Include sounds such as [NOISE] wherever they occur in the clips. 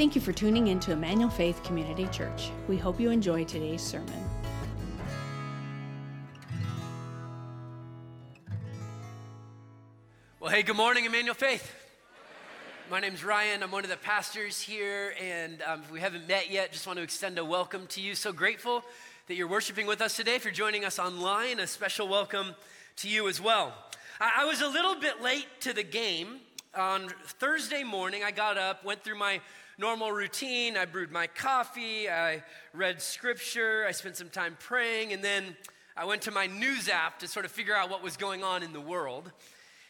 Thank you for tuning in to Emmanuel Faith Community Church. We hope you enjoy today's sermon. Well, hey, good morning, Emmanuel Faith. My name's Ryan. I'm one of the pastors here, and um, if we haven't met yet, just want to extend a welcome to you. So grateful that you're worshiping with us today. If you're joining us online, a special welcome to you as well. I, I was a little bit late to the game. On Thursday morning, I got up, went through my normal routine. I brewed my coffee, I read scripture, I spent some time praying, and then I went to my news app to sort of figure out what was going on in the world.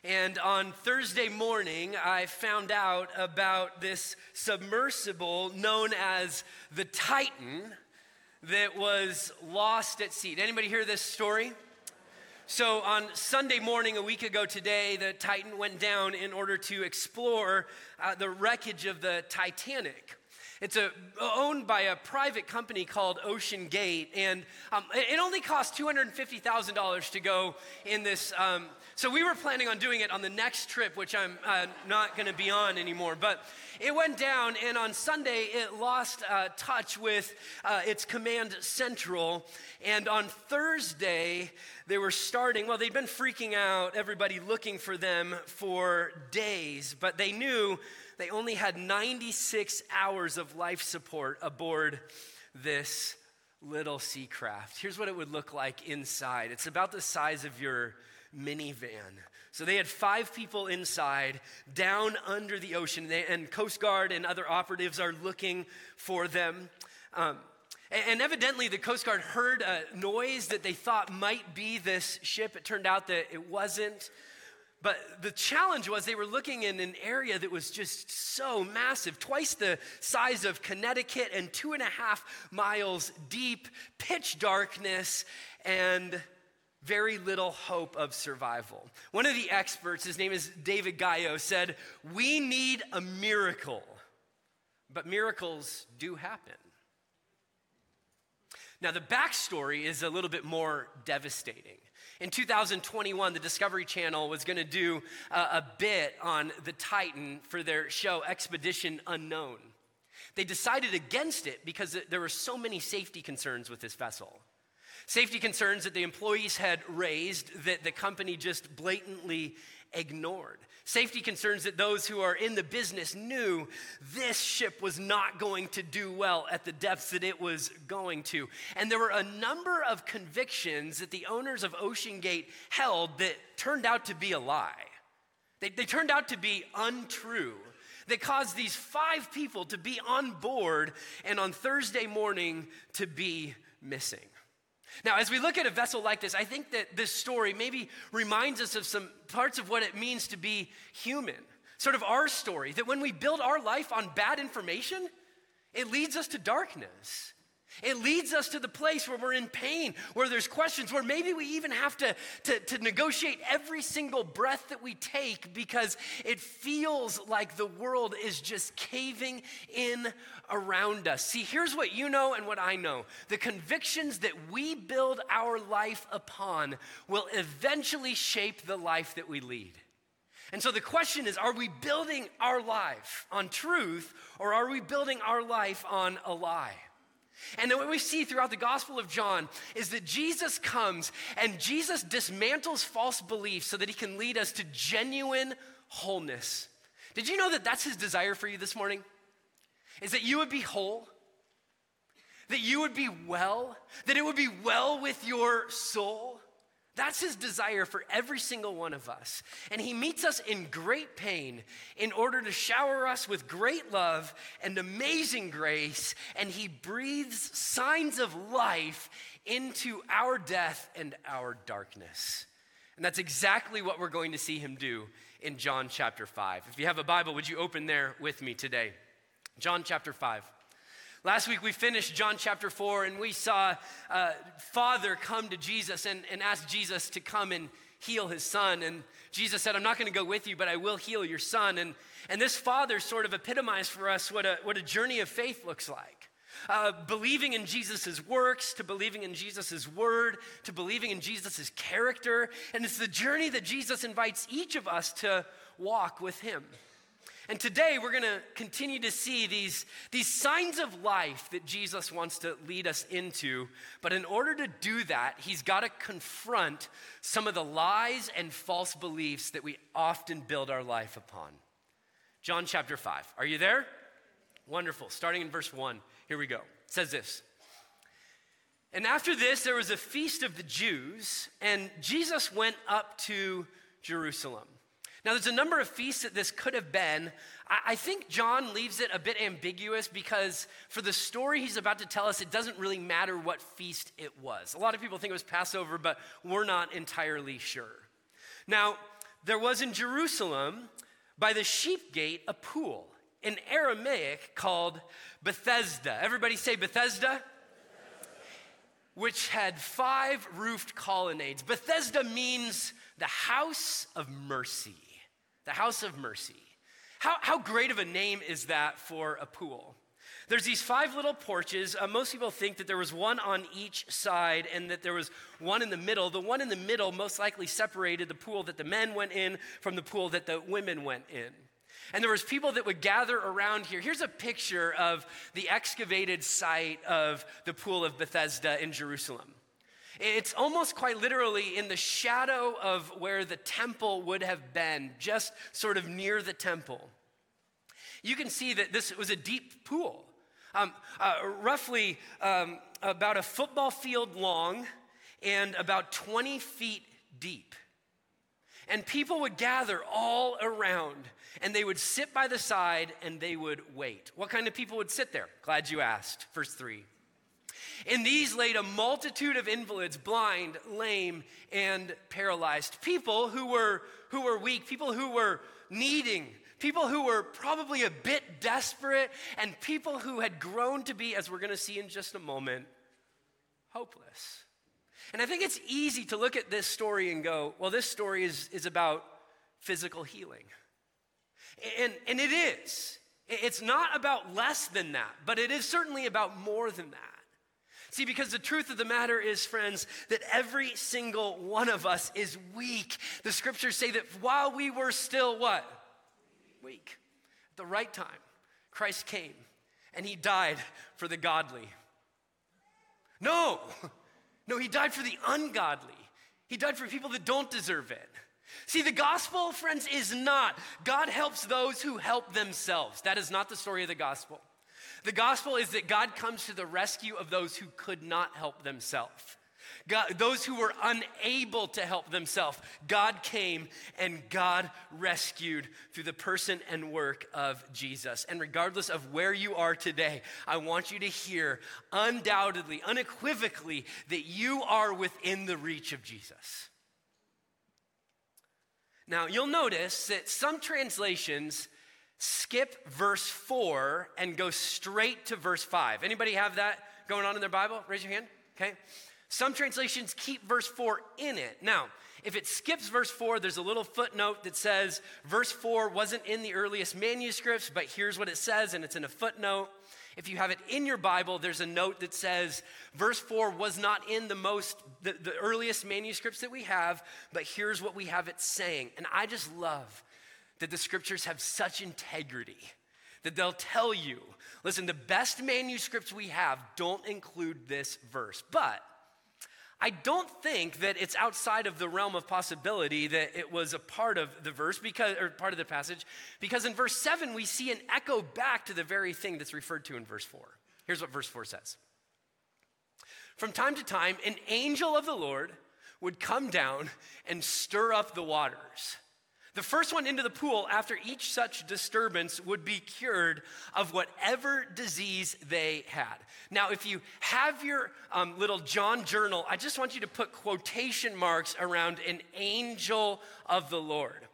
And on Thursday morning, I found out about this submersible known as the Titan that was lost at sea. Did anybody hear this story? So, on Sunday morning, a week ago today, the Titan went down in order to explore uh, the wreckage of the Titanic. It's a, owned by a private company called OceanGate, and um, it only cost $250,000 to go in this um, so we were planning on doing it on the next trip, which I'm uh, not going to be on anymore. But it went down, and on Sunday, it lost uh, touch with uh, its command central. And on Thursday, they were starting, well, they'd been freaking out, everybody looking for them for days, but they knew they only had 96 hours of life support aboard this little Seacraft. Here's what it would look like inside it's about the size of your minivan. So they had five people inside, down under the ocean, and Coast Guard and other operatives are looking for them. Um, and evidently, the Coast Guard heard a noise that they thought might be this ship. It turned out that it wasn't. But the challenge was they were looking in an area that was just so massive, twice the size of Connecticut and two and a half miles deep, pitch darkness, and very little hope of survival. One of the experts, his name is David Gallo, said, We need a miracle, but miracles do happen. Now, the backstory is a little bit more devastating. In 2021, the Discovery Channel was going to do a, a bit on the Titan for their show Expedition Unknown. They decided against it because there were so many safety concerns with this vessel. Safety concerns that the employees had raised that the company just blatantly ignored. Safety concerns that those who are in the business knew this ship was not going to do well at the depths that it was going to. And there were a number of convictions that the owners of OceanGate held that turned out to be a lie. They, they turned out to be untrue that caused these five people to be on board and on Thursday morning to be missing. Now, as we look at a vessel like this, I think that this story maybe reminds us of some parts of what it means to be human. Sort of our story, that when we build our life on bad information, it leads us to darkness. It leads us to the place where we're in pain, where there's questions, where maybe we even have to, to, to, negotiate every single breath that we take because it feels like the world is just caving in around us. See, here's what you know and what I know the convictions that we build our life upon will eventually shape the life that we lead. And so the question is are we building our life on truth or are we building our life on a lie? And then what we see throughout the Gospel of John is that Jesus comes and Jesus dismantles false beliefs so that he can lead us to genuine wholeness. Did you know that that's his desire for you this morning? Is that you would be whole, that you would be well, that it would be well with your soul. That's his desire for every single one of us. And he meets us in great pain in order to shower us with great love and amazing grace. And he breathes signs of life into our death and our darkness. And that's exactly what we're going to see him do in John chapter 5. If you have a Bible, would you open there with me today? John chapter 5. Last week we finished John chapter 4 and we saw uh, Father come to Jesus and, and ask Jesus to come and heal his son. And Jesus said, I'm not going to go with you, but I will heal your son. And, and this father sort of epitomized for us what a, what a journey of faith looks like. Uh, believing in Jesus' works, to believing in Jesus' word, to believing in Jesus' character. And it's the journey that Jesus invites each of us to walk with him. And today we're going to continue to see these, these signs of life that Jesus wants to lead us into. But in order to do that, he's got to confront some of the lies and false beliefs that we often build our life upon. John chapter 5. Are you there? Wonderful. Starting in verse 1. Here we go. It says this. And after this, there was a feast of the Jews, and Jesus went up to Jerusalem. Now, there's a number of feasts that this could have been. I, think John leaves it a bit ambiguous because for the story he's about to tell us, it doesn't really matter what feast it was. A lot of people think it was Passover, but we're not entirely sure. Now, there was in Jerusalem by the sheep gate a pool in Aramaic called Bethesda. Everybody say Bethesda? Which had five roofed colonnades. Bethesda means the house of mercy the house of mercy. How, how great of a name is that for a pool? There's these five little porches. Uh, most people think that there was one on each side and that there was one in the middle. The one in the middle most likely separated the pool that the men went in from the pool that the women went in. And there was people that would gather around here. Here's a picture of the excavated site of the pool of Bethesda in Jerusalem. It's almost quite literally in the shadow of where the temple would have been, just sort of near the temple. You can see that this was a deep pool, um, uh, roughly um, about a football field long and about 20 feet deep. And people would gather all around and they would sit by the side and they would wait. What kind of people would sit there? Glad you asked. Verse 3. In these laid a multitude of invalids, blind, lame, and paralyzed. People who were, who were weak, people who were needing, people who were probably a bit desperate, and people who had grown to be, as we're going to see in just a moment, hopeless. And I think it's easy to look at this story and go, well, this story is, is about physical healing. And, and it is. It's not about less than that, but it is certainly about more than that. See, because the truth of the matter is, friends, that every single one of us is weak. The scriptures say that while we were still what? Weak. At the right time, Christ came and he died for the godly. No, [LAUGHS] no, he died for the ungodly. He died for people that don't deserve it. See, the gospel, friends, is not God helps those who help themselves. That is not the story of the gospel. The gospel is that God comes to the rescue of those who could not help themselves. God, those who were unable to help themselves, God came and God rescued through the person and work of Jesus. And regardless of where you are today, I want you to hear undoubtedly, unequivocally, that you are within the reach of Jesus. Now, you'll notice that some translations skip verse 4 and go straight to verse 5. Anybody have that going on in their Bible? Raise your hand. Okay. Some translations keep verse 4 in it. Now, if it skips verse 4, there's a little footnote that says verse 4 wasn't in the earliest manuscripts, but here's what it says, and it's in a footnote. If you have it in your Bible, there's a note that says verse 4 was not in the most the, the earliest manuscripts that we have, but here's what we have it saying. And I just love that the scriptures have such integrity that they'll tell you listen, the best manuscripts we have don't include this verse. But I don't think that it's outside of the realm of possibility that it was a part of the verse because or part of the passage because in verse 7 we see an echo back to the very thing that's referred to in verse 4. Here's what verse 4 says. From time to time an angel of the Lord would come down and stir up the waters. The first one into the pool after each such disturbance would be cured of whatever disease they had. Now, if you have your um, little John journal, I just want you to put quotation marks around an angel of the Lord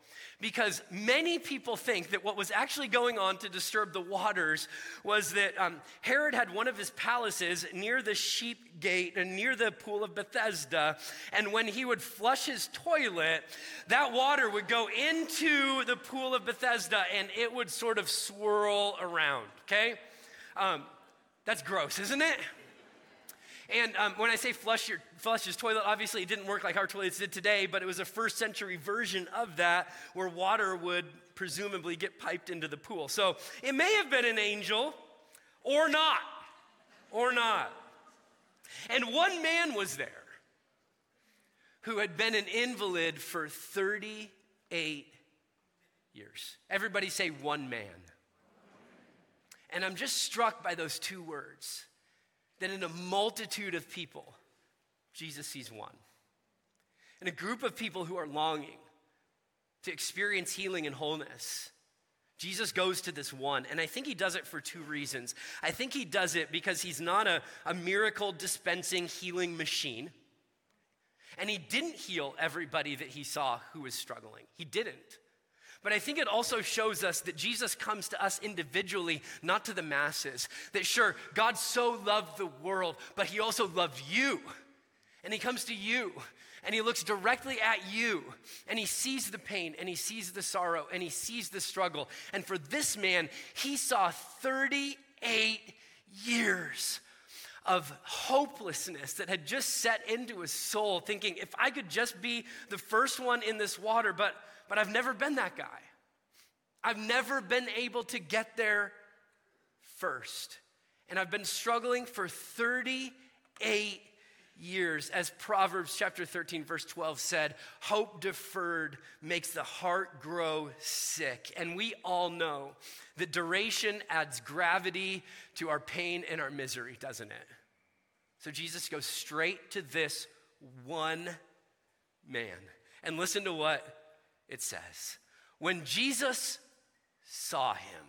because many people think that what was actually going on to disturb the waters was that um, Herod had one of his palaces near the sheep gate and near the pool of Bethesda. And when he would flush his toilet, that water would go into the pool of Bethesda and it would sort of swirl around, okay? Um, that's gross, isn't it? And um, when I say flush your flush his toilet, obviously it didn't work like our toilets did today, but it was a first century version of that where water would presumably get piped into the pool. So it may have been an angel or not, or not. And one man was there who had been an invalid for 38 years. Everybody say one man. And I'm just struck by those two words that in a multitude of people, Jesus sees one. In a group of people who are longing to experience healing and wholeness, Jesus goes to this one, and I think he does it for two reasons. I think he does it because he's not a, a miracle dispensing healing machine. And he didn't heal everybody that he saw who was struggling. He didn't. But I think it also shows us that Jesus comes to us individually, not to the masses. That sure, God so loved the world, but he also loved you. And he comes to you and he looks directly at you and he sees the pain and he sees the sorrow and he sees the struggle. And for this man, he saw 38 years of hopelessness that had just set into his soul, thinking, if I could just be the first one in this water, but, but I've never been that guy. I've never been able to get there first. And I've been struggling for 38 years. As Proverbs chapter 13, verse 12 said, hope deferred makes the heart grow sick. And we all know that duration adds gravity to our pain and our misery, doesn't it? So Jesus goes straight to this one man. And listen to what it says. When Jesus saw him,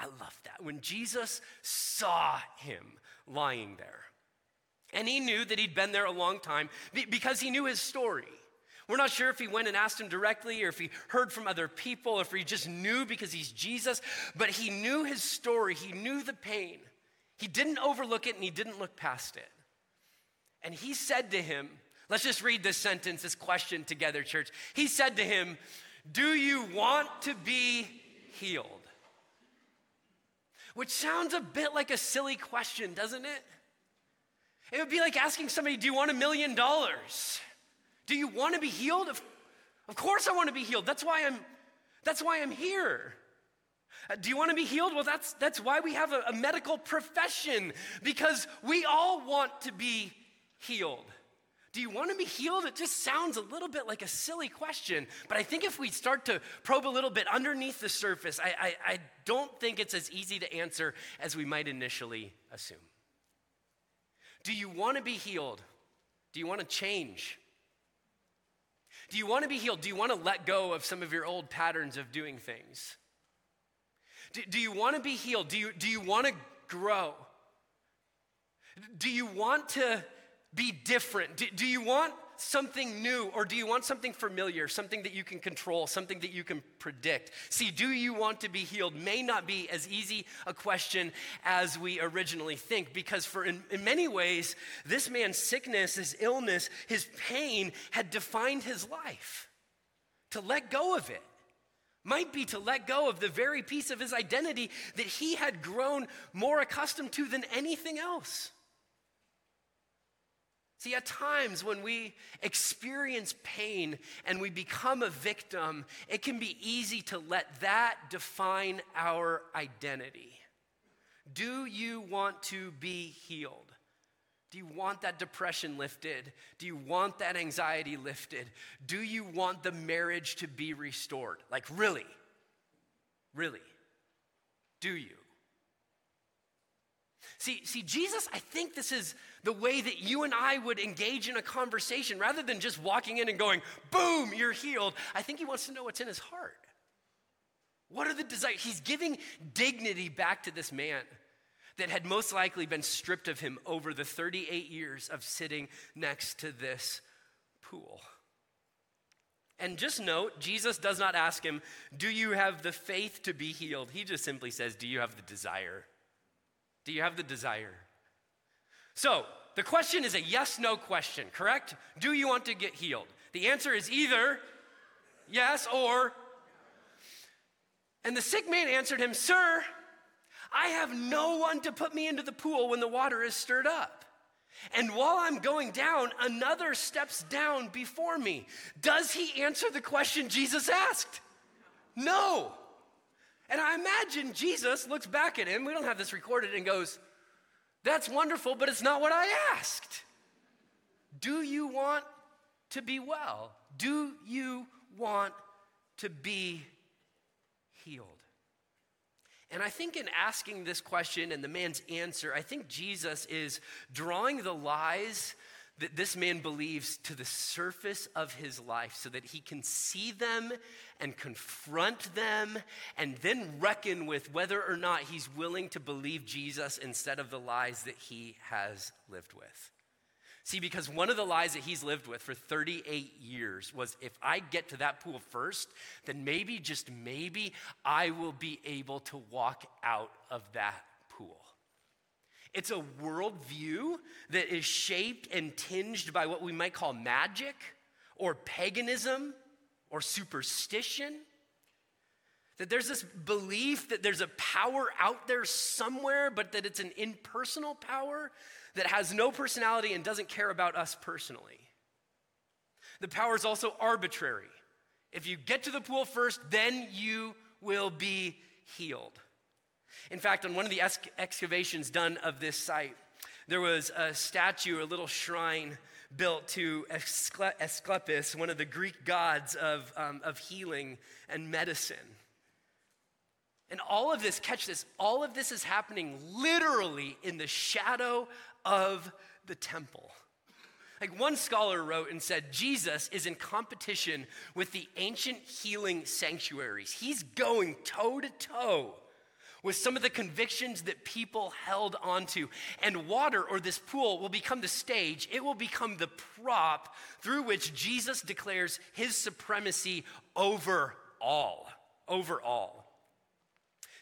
I love that. When Jesus saw him lying there, and he knew that he'd been there a long time because he knew his story. We're not sure if he went and asked him directly or if he heard from other people, or if he just knew because he's Jesus, but he knew his story. He knew the pain. He didn't overlook it and he didn't look past it. And he said to him, let's just read this sentence, this question together, church. He said to him, Do you want to be healed? Which sounds a bit like a silly question, doesn't it? It would be like asking somebody, Do you want a million dollars? Do you want to be healed? Of, of course I want to be healed. That's why I'm, that's why I'm here. Uh, do you want to be healed? Well, that's, that's why we have a, a medical profession, because we all want to be healed. Do you want to be healed? It just sounds a little bit like a silly question, but I think if we start to probe a little bit underneath the surface, I, I, I don't think it's as easy to answer as we might initially assume. Do you want to be healed? Do you want to change? Do you want to be healed? Do you want to let go of some of your old patterns of doing things? Do, do you want to be healed? Do you, do you want to grow? Do you want to be different? Do, do you want something new or do you want something familiar, something that you can control, something that you can predict? See, do you want to be healed may not be as easy a question as we originally think because for in, in many ways this man's sickness, his illness, his pain had defined his life. To let go of it might be to let go of the very piece of his identity that he had grown more accustomed to than anything else. See, at times when we experience pain and we become a victim, it can be easy to let that define our identity. Do you want to be healed? Do you want that depression lifted? Do you want that anxiety lifted? Do you want the marriage to be restored? Like, really? Really? Do you? See, see, Jesus, I think this is the way that you and I would engage in a conversation rather than just walking in and going, boom, you're healed. I think he wants to know what's in his heart. What are the desires? He's giving dignity back to this man that had most likely been stripped of him over the 38 years of sitting next to this pool. And just note, Jesus does not ask him, Do you have the faith to be healed? He just simply says, Do you have the desire? Do you have the desire? So, the question is a yes no question, correct? Do you want to get healed? The answer is either yes or. And the sick man answered him, Sir, I have no one to put me into the pool when the water is stirred up. And while I'm going down, another steps down before me. Does he answer the question Jesus asked? No. And I imagine Jesus looks back at him, we don't have this recorded, and goes, That's wonderful, but it's not what I asked. Do you want to be well? Do you want to be healed? And I think in asking this question and the man's answer, I think Jesus is drawing the lies that this man believes to the surface of his life so that he can see them and confront them and then reckon with whether or not he's willing to believe Jesus instead of the lies that he has lived with. See, because one of the lies that he's lived with for 38 years was if I get to that pool first, then maybe, just maybe, I will be able to walk out of that. It's a worldview that is shaped and tinged by what we might call magic or paganism or superstition. That there's this belief that there's a power out there somewhere, but that it's an impersonal power that has no personality and doesn't care about us personally. The power is also arbitrary. If you get to the pool first, then you will be healed. In fact, on one of the ex- excavations done of this site, there was a statue, a little shrine built to Asclepius, one of the Greek gods of, um, of healing and medicine. And all of this, catch this, all of this is happening literally in the shadow of the temple. Like one scholar wrote and said, Jesus is in competition with the ancient healing sanctuaries. He's going toe to toe with some of the convictions that people held onto. And water or this pool will become the stage, it will become the prop through which Jesus declares his supremacy over all. Over all.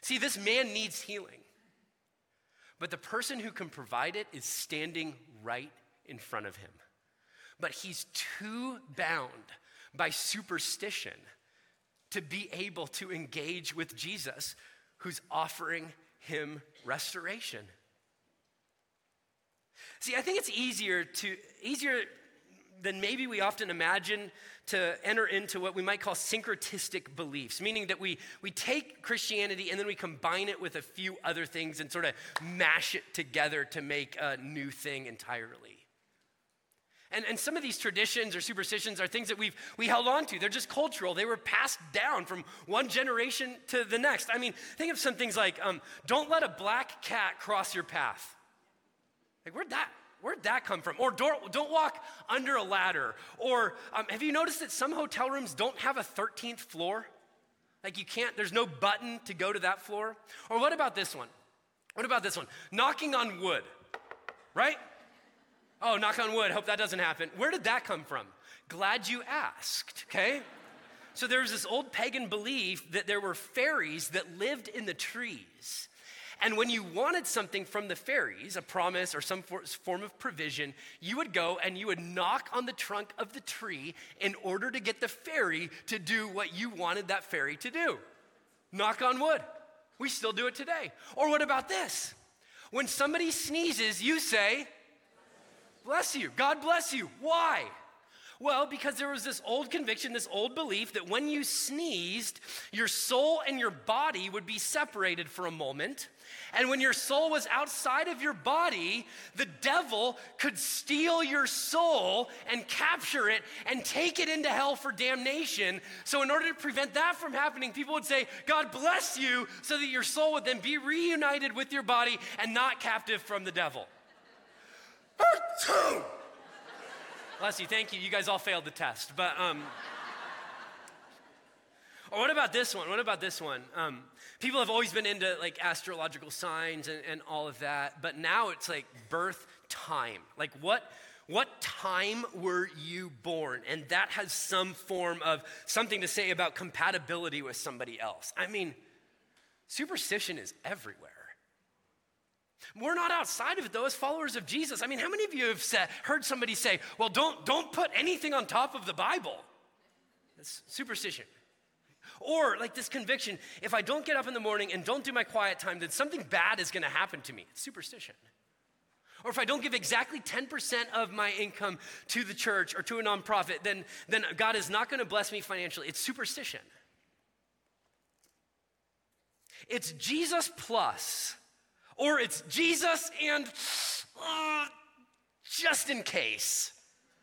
See, this man needs healing. But the person who can provide it is standing right in front of him. But he's too bound by superstition to be able to engage with Jesus, who's offering him restoration. See, I think it's easier to easier than maybe we often imagine to enter into what we might call syncretistic beliefs, meaning that we, we take Christianity and then we combine it with a few other things and sort of mash it together to make a new thing entirely. And, and some of these traditions or superstitions are things that we've we held on to. They're just cultural. They were passed down from one generation to the next. I mean, think of some things like um, don't let a black cat cross your path. Like, where'd that Where'd that come from? Or don't, don't walk under a ladder. Or um, have you noticed that some hotel rooms don't have a 13th floor? Like you can't, there's no button to go to that floor. Or what about this one? What about this one? Knocking on wood, right? Oh, knock on wood, hope that doesn't happen. Where did that come from? Glad you asked, okay? So there's this old pagan belief that there were fairies that lived in the trees. And when you wanted something from the fairies, a promise or some form of provision, you would go and you would knock on the trunk of the tree in order to get the fairy to do what you wanted that fairy to do. Knock on wood. We still do it today. Or what about this? When somebody sneezes, you say, Bless you. God bless you. Why? Well, because there was this old conviction, this old belief that when you sneezed, your soul and your body would be separated for a moment. And when your soul was outside of your body, the devil could steal your soul and capture it and take it into hell for damnation. So, in order to prevent that from happening, people would say, God bless you, so that your soul would then be reunited with your body and not captive from the devil. Bless you, thank you. You guys all failed the test. But, um, or what about this one? What about this one? Um, people have always been into like astrological signs and, and all of that, but now it's like birth time. Like, what? What time were you born? And that has some form of something to say about compatibility with somebody else. I mean, superstition is everywhere. We're not outside of it though, as followers of Jesus. I mean, how many of you have said, heard somebody say, well, don't, don't put anything on top of the Bible? That's superstition. Or like this conviction if I don't get up in the morning and don't do my quiet time, then something bad is gonna happen to me. It's superstition. or if I don't give exactly 10% of my income to the church or to a nonprofit, then, then God is not going to bless me financially. It's superstition. It's Jesus plus, or it's Jesus and uh, just in case.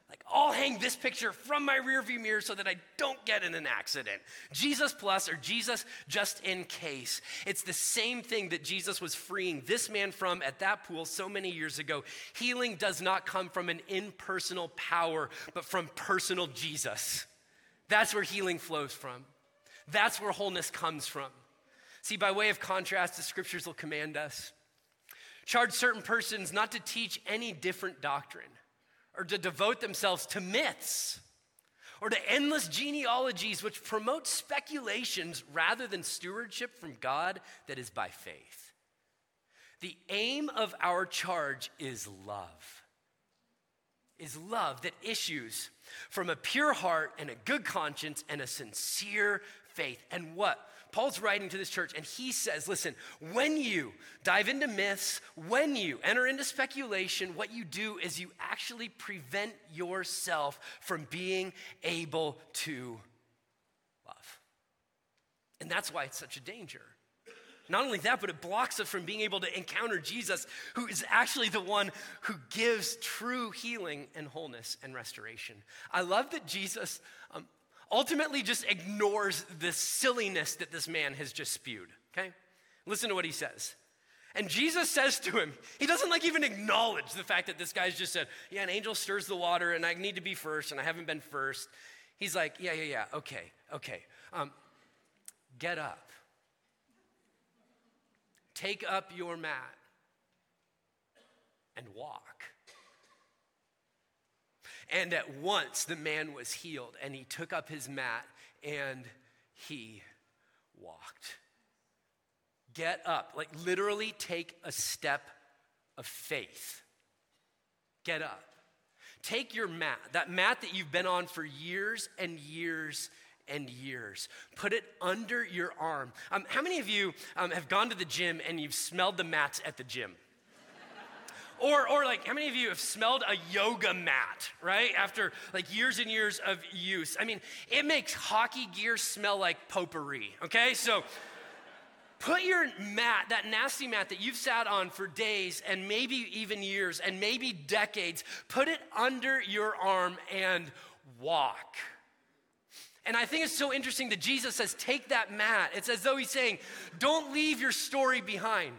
Like, I'll hang this picture from my rearview mirror so that I don't get in an accident. Jesus plus or Jesus just in case. It's the same thing that Jesus was freeing this man from at that pool so many years ago. Healing does not come from an impersonal power, but from personal Jesus. That's where healing flows from. That's where wholeness comes from. See, by way of contrast, the scriptures will command us charge certain persons not to teach any different doctrine or to devote themselves to myths or to endless genealogies which promote speculations rather than stewardship from God that is by faith. The aim of our charge is love. Is love that issues from a pure heart and a good conscience and a sincere faith. And what? Paul's writing to this church and he says, listen, when you dive into myths, when you enter into speculation, what you do is you actually prevent yourself from being able to love. And that's why it's such a danger. Not only that, but it blocks us from being able to encounter Jesus, who is actually the one who gives true healing and wholeness and restoration. I love that Jesus um, ultimately just ignores the silliness that this man has just spewed, okay? Listen to what he says. And Jesus says to him, he doesn't like even acknowledge the fact that this guy's just said, Yeah, an angel stirs the water and I need to be first and I haven't been first. He's like, Yeah, yeah, yeah, okay, okay. Um, get up. Take up your mat and walk. And at once the man was healed, and he took up his mat and he walked. Get up, like literally take a step of faith. Get up. Take your mat, that mat that you've been on for years and years and years. Put it under your arm. Um, how many of you um, have gone to the gym and you've smelled the mats at the gym? Or, or like, how many of you have smelled a yoga mat, right? After like years and years of use. I mean, it makes hockey gear smell like potpourri, okay? So put your mat, that nasty mat that you've sat on for days and maybe even years and maybe decades, put it under your arm and walk. And I think it's so interesting that Jesus says, Take that mat. It's as though he's saying, Don't leave your story behind.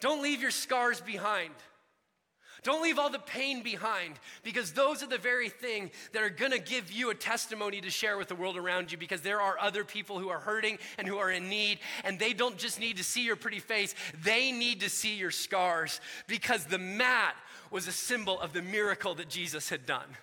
Don't leave your scars behind. Don't leave all the pain behind because those are the very thing that are going to give you a testimony to share with the world around you because there are other people who are hurting and who are in need and they don't just need to see your pretty face, they need to see your scars because the mat was a symbol of the miracle that Jesus had done.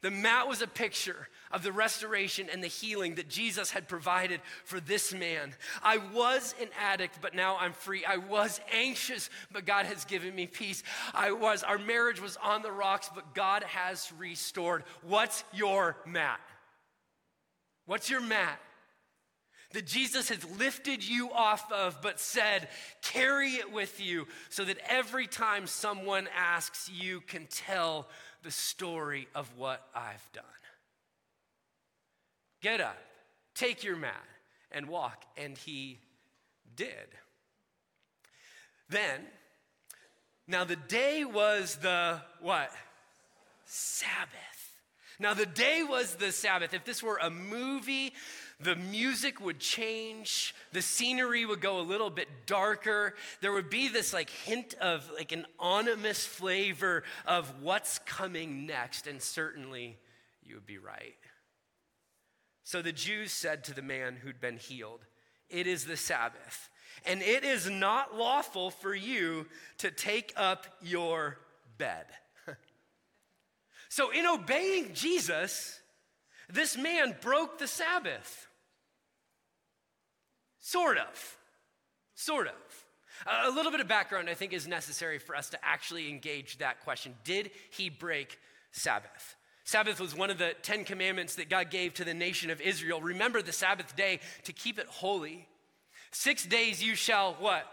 The mat was a picture of the restoration and the healing that Jesus had provided for this man. I was an addict, but now I'm free. I was anxious, but God has given me peace. I was, our marriage was on the rocks, but God has restored. What's your mat? What's your mat? That Jesus has lifted you off of, but said, carry it with you so that every time someone asks, you can tell the story of what I've done. Get up, take your mat, and walk. And he did. Then, now the day was the what? Sabbath. Now the day was the Sabbath. If this were a movie, the music would change, the scenery would go a little bit darker. There would be this like hint of like an ominous flavor of what's coming next, and certainly you would be right. So the Jews said to the man who'd been healed, It is the Sabbath, and it is not lawful for you to take up your bed. So, in obeying Jesus, this man broke the Sabbath. Sort of. Sort of. A little bit of background, I think, is necessary for us to actually engage that question. Did he break Sabbath? Sabbath was one of the Ten Commandments that God gave to the nation of Israel. Remember the Sabbath day to keep it holy. Six days you shall what?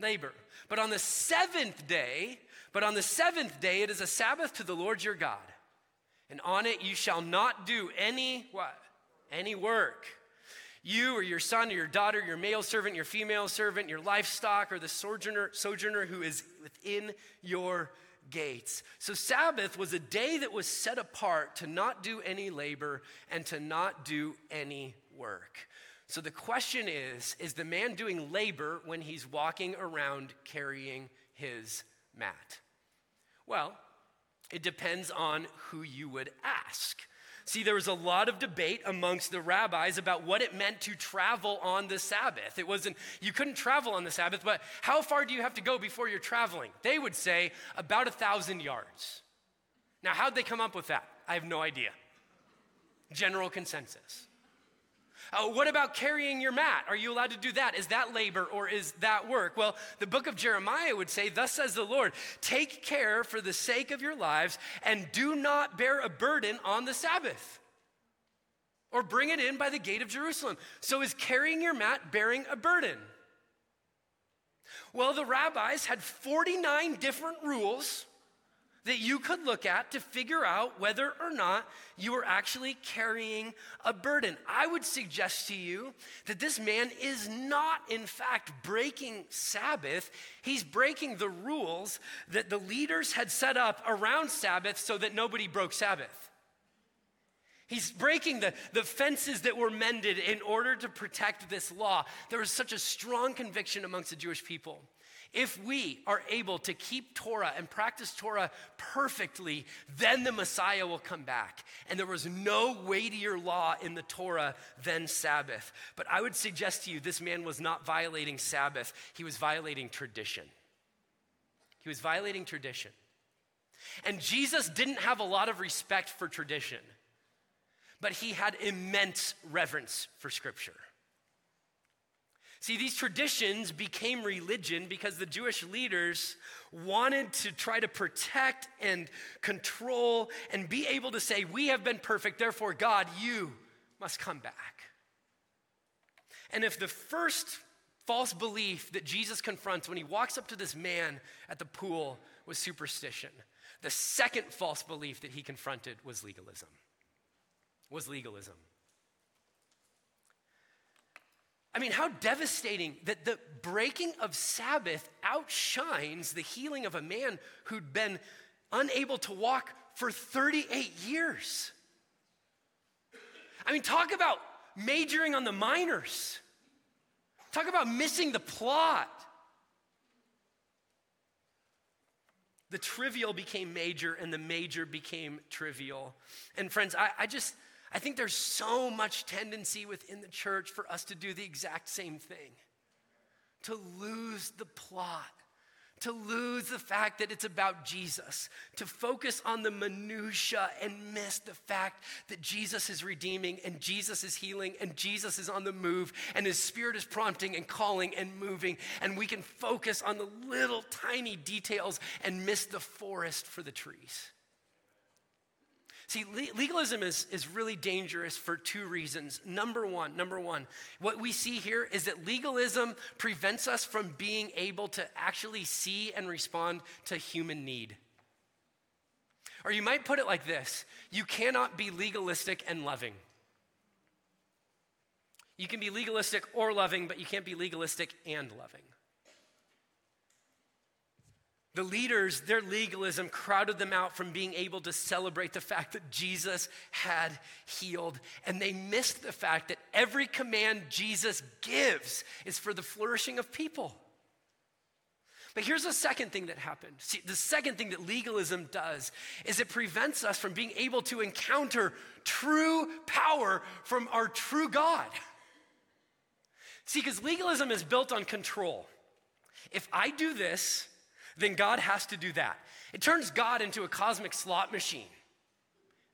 Labor. But on the seventh day, But on the seventh day, it is a Sabbath to the Lord your God. And on it you shall not do any what? Any work. You or your son or your daughter, your male servant, your female servant, your livestock, or the sojourner, sojourner who is within your gates. So, Sabbath was a day that was set apart to not do any labor and to not do any work. So, the question is Is the man doing labor when he's walking around carrying his mat? Well, it depends on who you would ask. See, there was a lot of debate amongst the rabbis about what it meant to travel on the Sabbath. It wasn't, you couldn't travel on the Sabbath, but how far do you have to go before you're traveling? They would say about a thousand yards. Now, how'd they come up with that? I have no idea. General consensus. Uh, what about carrying your mat? Are you allowed to do that? Is that labor or is that work? Well, the book of Jeremiah would say, Thus says the Lord, take care for the sake of your lives and do not bear a burden on the Sabbath or bring it in by the gate of Jerusalem. So is carrying your mat bearing a burden? Well, the rabbis had 49 different rules that you could look at to figure out whether or not you are actually carrying a burden. I would suggest to you that this man is not, in fact, breaking Sabbath. He's breaking the rules that the leaders had set up around Sabbath so that nobody broke Sabbath. He's breaking the, the fences that were mended in order to protect this law. There was such a strong conviction amongst the Jewish people if we are able to keep Torah and practice Torah perfectly, then the Messiah will come back. And there was no weightier law in the Torah than Sabbath. But I would suggest to you this man was not violating Sabbath, he was violating tradition. He was violating tradition. And Jesus didn't have a lot of respect for tradition, but he had immense reverence for Scripture. See, these traditions became religion because the Jewish leaders wanted to try to protect and control and be able to say, We have been perfect, therefore, God, you must come back. And if the first false belief that Jesus confronts when he walks up to this man at the pool was superstition, the second false belief that he confronted was legalism. Was legalism. I mean, how devastating that the breaking of Sabbath outshines the healing of a man who'd been unable to walk for 38 years. I mean, talk about majoring on the minors. Talk about missing the plot. The trivial became major and the major became trivial. And friends, I, I just, I think there's so much tendency within the church for us to do the exact same thing. To lose the plot, to lose the fact that it's about Jesus, to focus on the minutia and miss the fact that Jesus is redeeming and Jesus is healing and Jesus is on the move and his spirit is prompting and calling and moving. And we can focus on the little tiny details and miss the forest for the trees. See, legalism is, is really dangerous for two reasons. Number one, number one, what we see here is that legalism prevents us from being able to actually see and respond to human need. Or you might put it like this you cannot be legalistic and loving. You can be legalistic or loving, but you can't be legalistic and loving. The leaders, their legalism crowded them out from being able to celebrate the fact that Jesus had healed. And they missed the fact that every command Jesus gives is for the flourishing of people. But here's the second thing that happened. See, the second thing that legalism does is it prevents us from being able to encounter true power from our true God. See, because legalism is built on control. If I do this, then God has to do that. It turns God into a cosmic slot machine,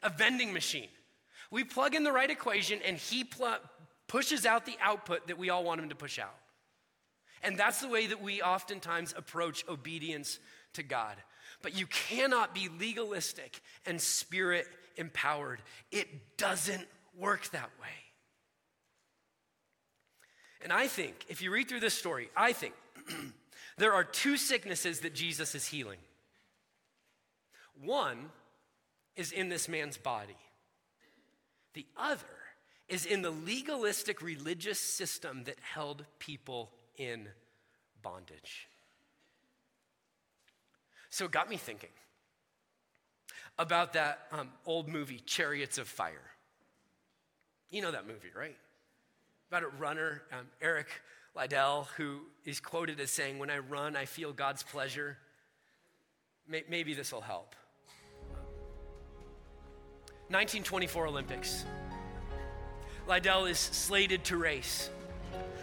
a vending machine. We plug in the right equation and he pl- pushes out the output that we all want him to push out. And that's the way that we oftentimes approach obedience to God. But you cannot be legalistic and spirit empowered. It doesn't work that way. And I think, if you read through this story, I think [CLEARS THROAT] There are two sicknesses that Jesus is healing. One is in this man's body, the other is in the legalistic religious system that held people in bondage. So it got me thinking about that um, old movie, Chariots of Fire. You know that movie, right? About a runner, um, Eric Liddell, who is quoted as saying, When I run, I feel God's pleasure. Maybe this will help. 1924 Olympics. Liddell is slated to race,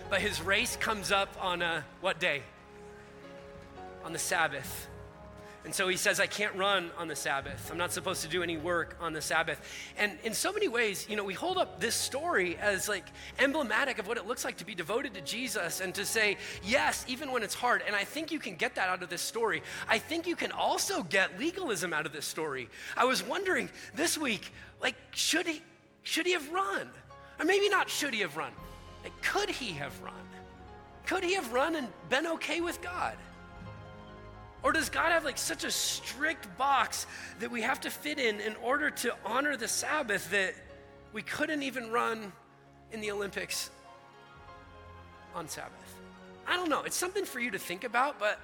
but his race comes up on a what day? On the Sabbath. And so he says, I can't run on the Sabbath. I'm not supposed to do any work on the Sabbath. And in so many ways, you know, we hold up this story as like emblematic of what it looks like to be devoted to Jesus and to say, yes, even when it's hard. And I think you can get that out of this story. I think you can also get legalism out of this story. I was wondering this week, like, should he, should he have run? Or maybe not should he have run. Like, could he have run? Could he have run and been okay with God? Or does God have like such a strict box that we have to fit in in order to honor the Sabbath that we couldn't even run in the Olympics on Sabbath? I don't know. It's something for you to think about, but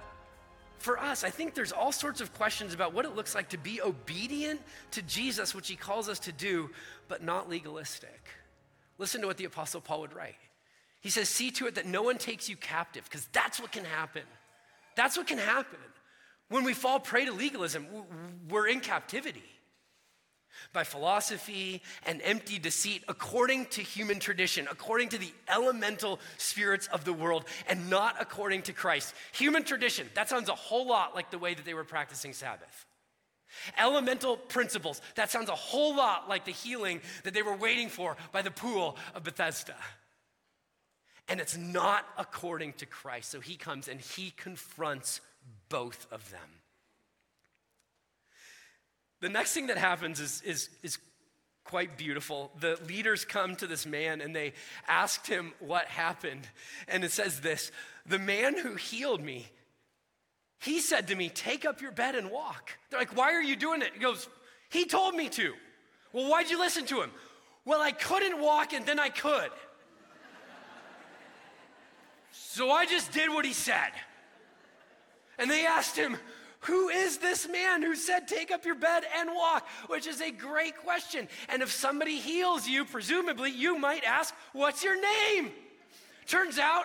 for us, I think there's all sorts of questions about what it looks like to be obedient to Jesus, which he calls us to do, but not legalistic. Listen to what the Apostle Paul would write. He says, See to it that no one takes you captive, because that's what can happen. That's what can happen. When we fall prey to legalism, we're in captivity by philosophy and empty deceit according to human tradition, according to the elemental spirits of the world, and not according to Christ. Human tradition, that sounds a whole lot like the way that they were practicing Sabbath. Elemental principles, that sounds a whole lot like the healing that they were waiting for by the pool of Bethesda. And it's not according to Christ. So he comes and he confronts both of them. The next thing that happens is, is, is quite beautiful. The leaders come to this man and they asked him what happened. And it says this The man who healed me, he said to me, Take up your bed and walk. They're like, Why are you doing it? He goes, He told me to. Well, why'd you listen to him? Well, I couldn't walk and then I could. [LAUGHS] so I just did what he said. And they asked him, who is this man who said, Take up your bed and walk? Which is a great question. And if somebody heals you, presumably you might ask, What's your name? Turns out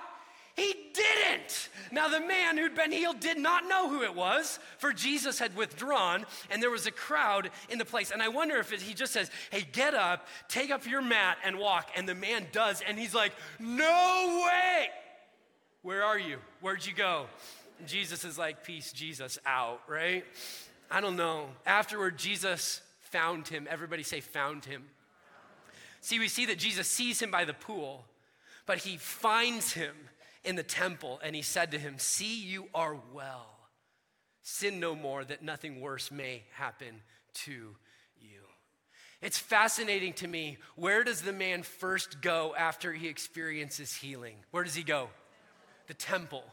he didn't. Now, the man who'd been healed did not know who it was, for Jesus had withdrawn, and there was a crowd in the place. And I wonder if it, he just says, Hey, get up, take up your mat, and walk. And the man does, and he's like, No way. Where are you? Where'd you go? Jesus is like, Peace, Jesus, out, right? I don't know. Afterward, Jesus found him. Everybody say, found him. See, we see that Jesus sees him by the pool, but he finds him in the temple and he said to him, See, you are well. Sin no more, that nothing worse may happen to you. It's fascinating to me. Where does the man first go after he experiences healing? Where does he go? The temple.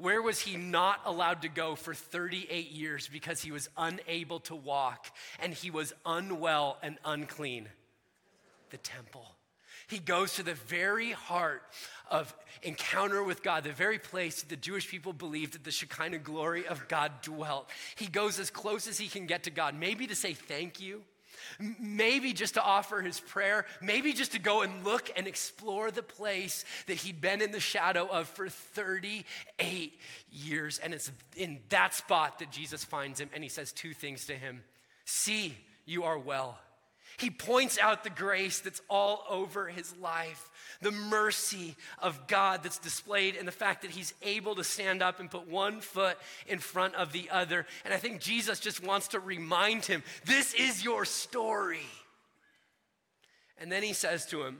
Where was he not allowed to go for 38 years because he was unable to walk and he was unwell and unclean? The temple. He goes to the very heart of encounter with God, the very place that the Jewish people believed that the Shekinah glory of God dwelt. He goes as close as he can get to God, maybe to say thank you, maybe just to offer his prayer, maybe just to go and look and explore the place that he'd been in the shadow of for 38 years. And it's in that spot that Jesus finds him and he says two things to him See, you are well. He points out the grace that's all over his life, the mercy of God that's displayed in the fact that he's able to stand up and put one foot in front of the other. And I think Jesus just wants to remind him this is your story. And then he says to him,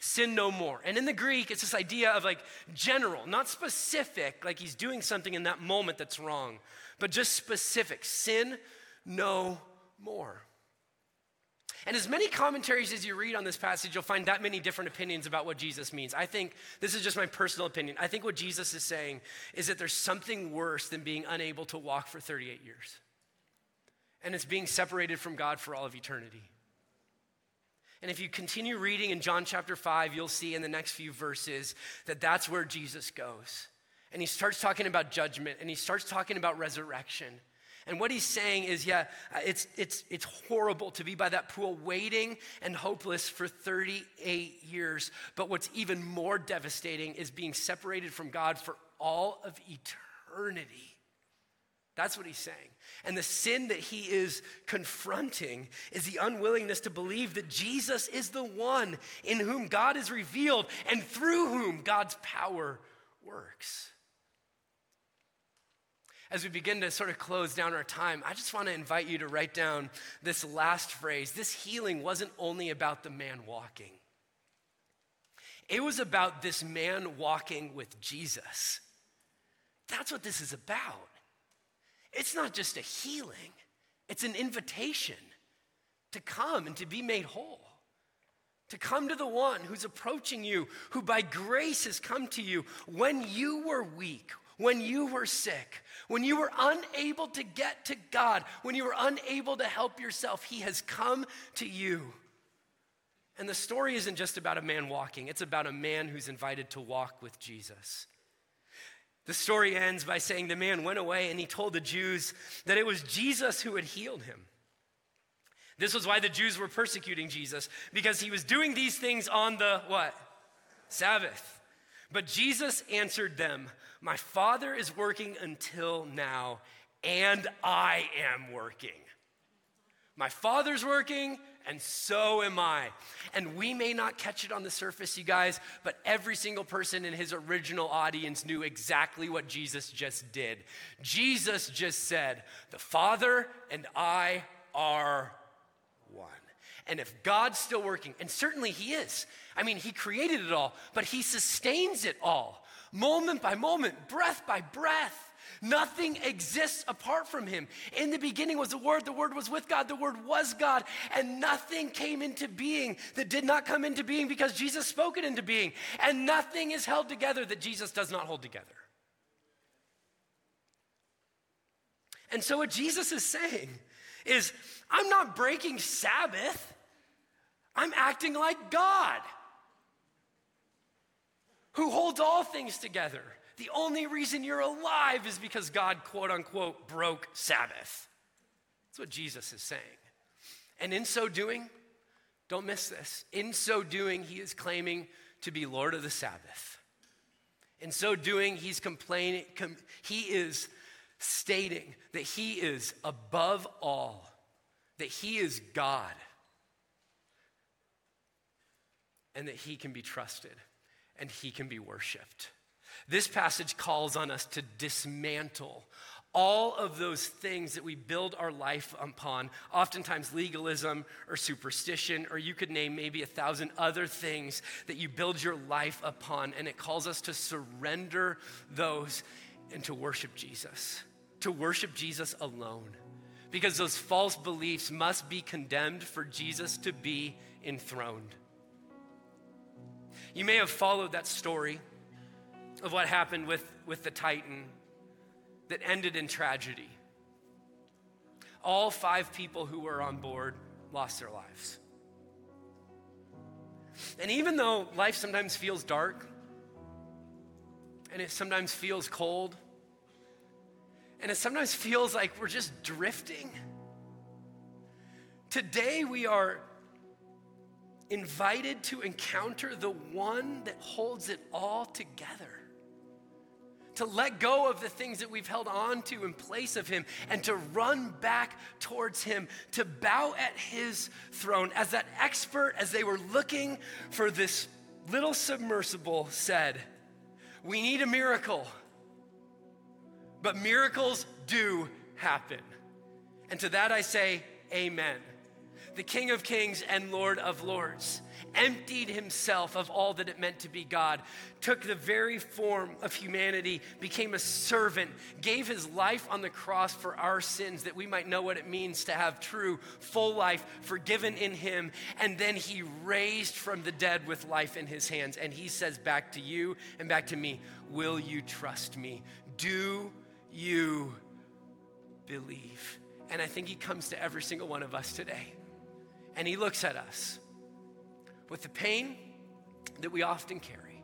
Sin no more. And in the Greek, it's this idea of like general, not specific, like he's doing something in that moment that's wrong, but just specific. Sin no more. And as many commentaries as you read on this passage, you'll find that many different opinions about what Jesus means. I think this is just my personal opinion. I think what Jesus is saying is that there's something worse than being unable to walk for 38 years. and it's being separated from God for all of eternity. And if you continue reading in John chapter 5, you'll see in the next few verses that that's where Jesus goes. And he starts talking about judgment and he starts talking about resurrection. And what he's saying is, yeah, uh, it's, it's, it's horrible to be by that pool waiting and hopeless for 38 years. But what's even more devastating is being separated from God for all of eternity. That's what he's saying. And the sin that he is confronting is the unwillingness to believe that Jesus is the one in whom God is revealed and through whom God's power works as we begin to sort of close down our time, I just want to invite you to write down this last phrase. This healing wasn't only about the man walking, it was about this man walking with Jesus. That's what this is about. It's not just a healing, it's an invitation to come and to be made whole. To come to the one who's approaching you, who by grace has come to you when you were weak, when you were sick, when you were unable to get to God, when you were unable to help yourself, He has come to you. And the story isn't just about a man walking, it's about a man who's invited to walk with Jesus. The story ends by saying the man went away and he told the Jews that it was Jesus who had healed him. This was why the Jews were persecuting Jesus because he was doing these things on the what? Sabbath. But Jesus answered them, my Father is working until now, and I am working. My Father's working, and so am I. And we may not catch it on the surface, you guys, but every single person in his original audience knew exactly what Jesus just did. Jesus just said, The Father and I are one. And if God's still working, and certainly He is, I mean, He created it all, but He sustains it all moment by moment, breath by breath. Nothing exists apart from him. In the beginning was the Word, the Word was with God, the Word was God, and nothing came into being that did not come into being because Jesus spoke it into being. And nothing is held together that Jesus does not hold together. And so, what Jesus is saying is, I'm not breaking Sabbath, I'm acting like God who holds all things together. The only reason you're alive is because God, quote unquote, broke Sabbath. That's what Jesus is saying. And in so doing, don't miss this. In so doing, he is claiming to be Lord of the Sabbath. In so doing, he's complaining, com, he is stating that he is above all, that he is God, and that he can be trusted and he can be worshiped. This passage calls on us to dismantle all of those things that we build our life upon, oftentimes legalism or superstition, or you could name maybe a thousand other things that you build your life upon. And it calls us to surrender those and to worship Jesus, to worship Jesus alone. Because those false beliefs must be condemned for Jesus to be enthroned. You may have followed that story of what happened with, with the Titan that ended in tragedy. All five people who were on board lost their lives. And even though life sometimes feels dark, and it sometimes feels cold, and it sometimes feels like we're just drifting, today we are invited to encounter the one that holds it all together. To let go of the things that we've held on to in place of Him and to run back towards Him, to bow at His throne. As that expert, as they were looking for this little submersible, said, We need a miracle, but miracles do happen. And to that I say, Amen the King of Kings and Lord of Lords, emptied himself of all that it meant to be God, took the very form of humanity, became a servant, gave his life on the cross for our sins that we might know what it means to have true, full life forgiven in him. And then he raised from the dead with life in his hands. And he says back to you and back to me, Will you trust me? Do you believe? And I think He comes to every single one of us today. And He looks at us with the pain that we often carry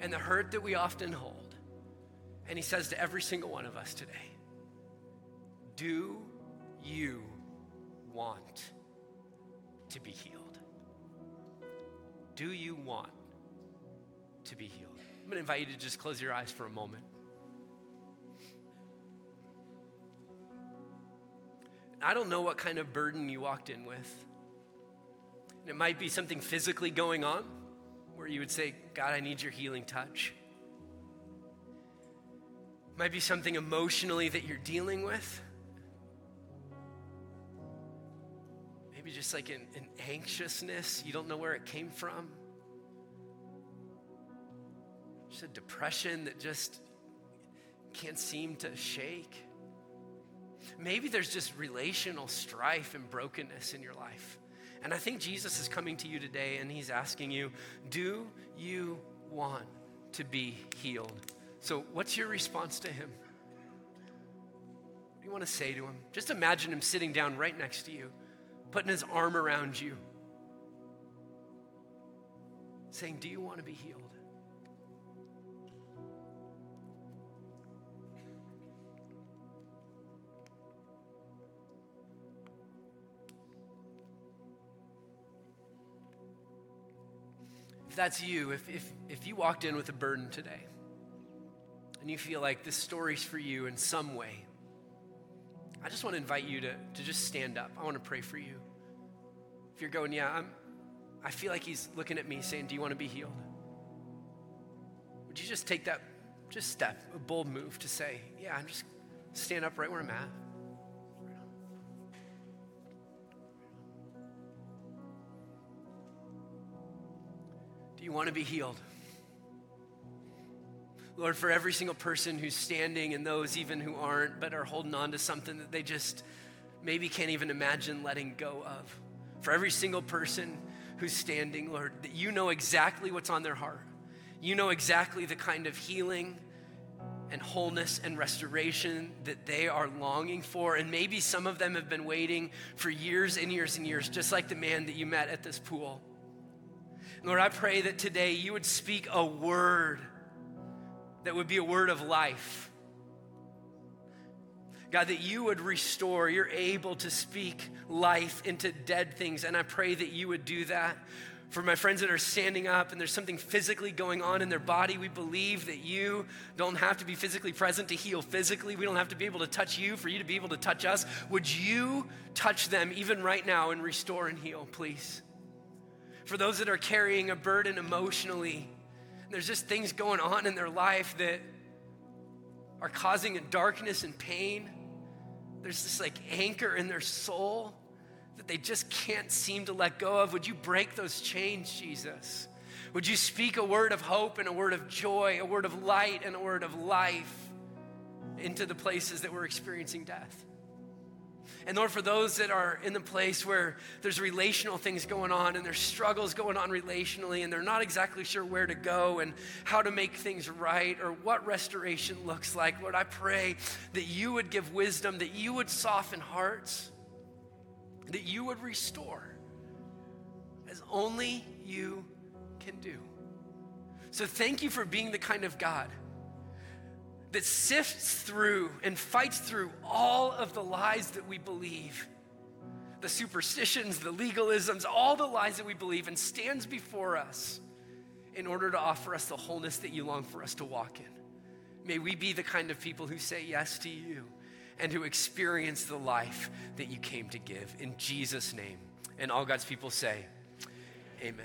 and the hurt that we often hold. And He says to every single one of us today, Do you want to be healed? Do you want to be healed? I'm going to invite you to just close your eyes for a moment. I don't know what kind of burden you walked in with. It might be something physically going on where you would say, God, I need your healing touch. It might be something emotionally that you're dealing with. Maybe just like an, an anxiousness, you don't know where it came from. Just a depression that just can't seem to shake. Maybe there's just relational strife and brokenness in your life. And I think Jesus is coming to you today and he's asking you, Do you want to be healed? So, what's your response to him? What do you want to say to him? Just imagine him sitting down right next to you, putting his arm around you, saying, Do you want to be healed? If that's you, if, if, if you walked in with a burden today and you feel like this story's for you in some way, I just want to invite you to, to just stand up. I want to pray for you. If you're going, yeah, I'm, I feel like he's looking at me saying, Do you want to be healed? Would you just take that just step, a bold move to say, Yeah, I'm just stand up right where I'm at. You want to be healed? Lord, for every single person who's standing and those even who aren't, but are holding on to something that they just maybe can't even imagine letting go of. For every single person who's standing, Lord, that you know exactly what's on their heart. You know exactly the kind of healing and wholeness and restoration that they are longing for. And maybe some of them have been waiting for years and years and years, just like the man that you met at this pool. Lord, I pray that today you would speak a word that would be a word of life. God, that you would restore. You're able to speak life into dead things. And I pray that you would do that. For my friends that are standing up and there's something physically going on in their body, we believe that you don't have to be physically present to heal physically. We don't have to be able to touch you for you to be able to touch us. Would you touch them even right now and restore and heal, please? For those that are carrying a burden emotionally. There's just things going on in their life that are causing a darkness and pain. There's this like anchor in their soul that they just can't seem to let go of. Would you break those chains, Jesus? Would you speak a word of hope and a word of joy, a word of light and a word of life into the places that we're experiencing death? And Lord, for those that are in the place where there's relational things going on and there's struggles going on relationally and they're not exactly sure where to go and how to make things right or what restoration looks like, Lord, I pray that you would give wisdom, that you would soften hearts, that you would restore as only you can do. So thank you for being the kind of God that sifts through and fights through all of the lies that we believe the superstitions, the legalisms, all the lies that we believe, and stands before us in order to offer us the wholeness that you long for us to walk in. May we be the kind of people who say yes to you and who experience the life that you came to give. In Jesus' name. And all God's people say, Amen.